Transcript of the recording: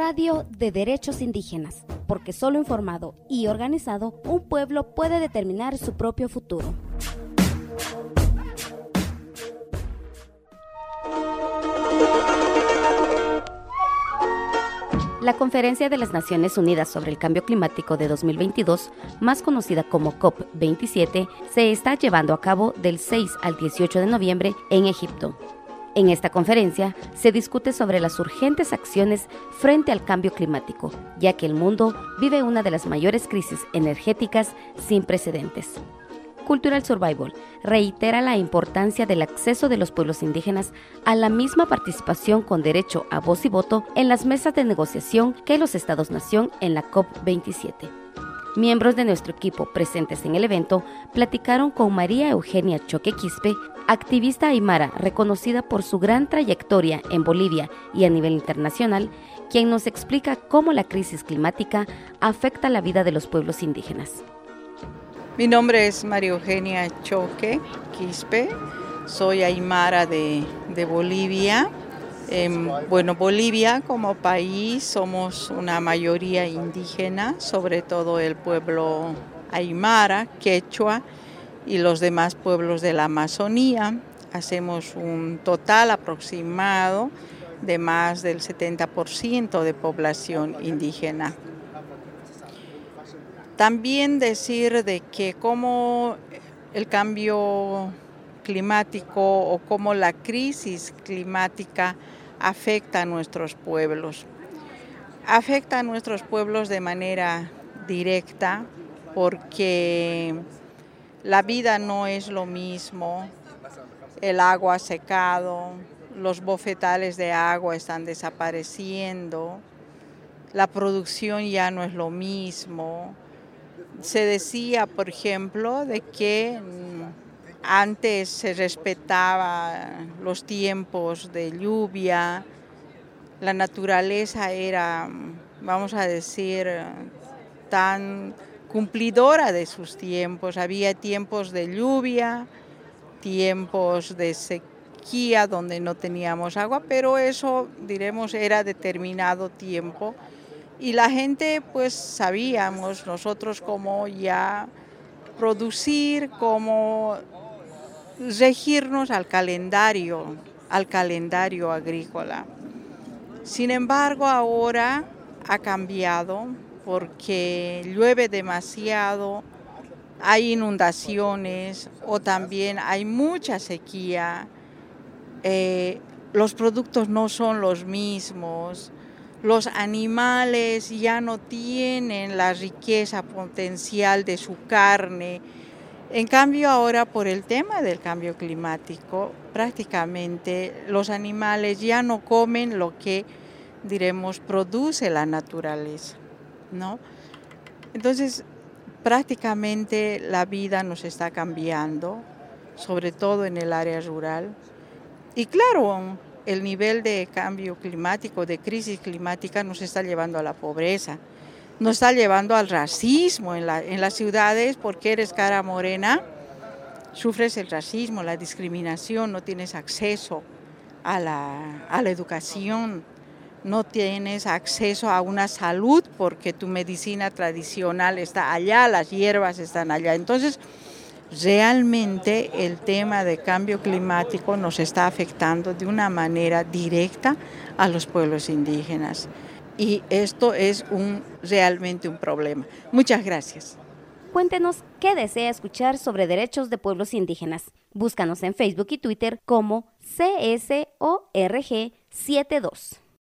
Radio de Derechos Indígenas, porque solo informado y organizado, un pueblo puede determinar su propio futuro. La Conferencia de las Naciones Unidas sobre el Cambio Climático de 2022, más conocida como COP27, se está llevando a cabo del 6 al 18 de noviembre en Egipto. En esta conferencia se discute sobre las urgentes acciones frente al cambio climático, ya que el mundo vive una de las mayores crisis energéticas sin precedentes. Cultural Survival reitera la importancia del acceso de los pueblos indígenas a la misma participación con derecho a voz y voto en las mesas de negociación que los Estados-nación en la COP27. Miembros de nuestro equipo presentes en el evento platicaron con María Eugenia Choque Quispe, activista aymara reconocida por su gran trayectoria en Bolivia y a nivel internacional, quien nos explica cómo la crisis climática afecta la vida de los pueblos indígenas. Mi nombre es María Eugenia Choque Quispe, soy aymara de, Bolivia. Bueno, Bolivia como país somos una mayoría indígena, sobre todo el pueblo aymara, quechua y los demás pueblos de la Amazonía. Hacemos un total aproximado de más del 70% de población indígena. También decir de que cómo el cambio climático o cómo la crisis climática afecta a nuestros pueblos. Afecta a nuestros pueblos de manera directa porque la vida no es lo mismo, el agua ha secado, los bofetales de agua están desapareciendo, la producción ya no es lo mismo, se decía, por ejemplo, de que antes se respetaba los tiempos de lluvia, la naturaleza era, vamos a decir, tan cumplidora de sus tiempos. Había tiempos de lluvia, tiempos de sequía donde no teníamos agua, pero eso, diremos, era determinado tiempo y la gente pues sabíamos nosotros cómo ya producir, cómo regirnos al calendario, al calendario agrícola. Sin embargo, ahora ha cambiado porque llueve demasiado, hay inundaciones o también hay mucha sequía, eh, los productos no son los mismos, los animales ya no tienen la riqueza potencial de su carne. En cambio ahora por el tema del cambio climático, prácticamente los animales ya no comen lo que diremos produce la naturaleza, ¿no? Entonces, prácticamente la vida nos está cambiando, sobre todo en el área rural. Y claro, el nivel de cambio climático, de crisis climática, nos está llevando a la pobreza, nos está llevando al racismo en, las ciudades porque eres cara morena, sufres el racismo, la discriminación, no tienes acceso a la, a la educación, no tienes acceso a una salud porque tu medicina tradicional está allá, las hierbas están allá. Entonces, realmente el tema de cambio climático nos está afectando de una manera directa a los pueblos indígenas. Y esto es un, realmente un problema. Muchas gracias. Cuéntenos qué desea escuchar sobre derechos de pueblos indígenas. Búscanos en Facebook y Twitter como CSORG72.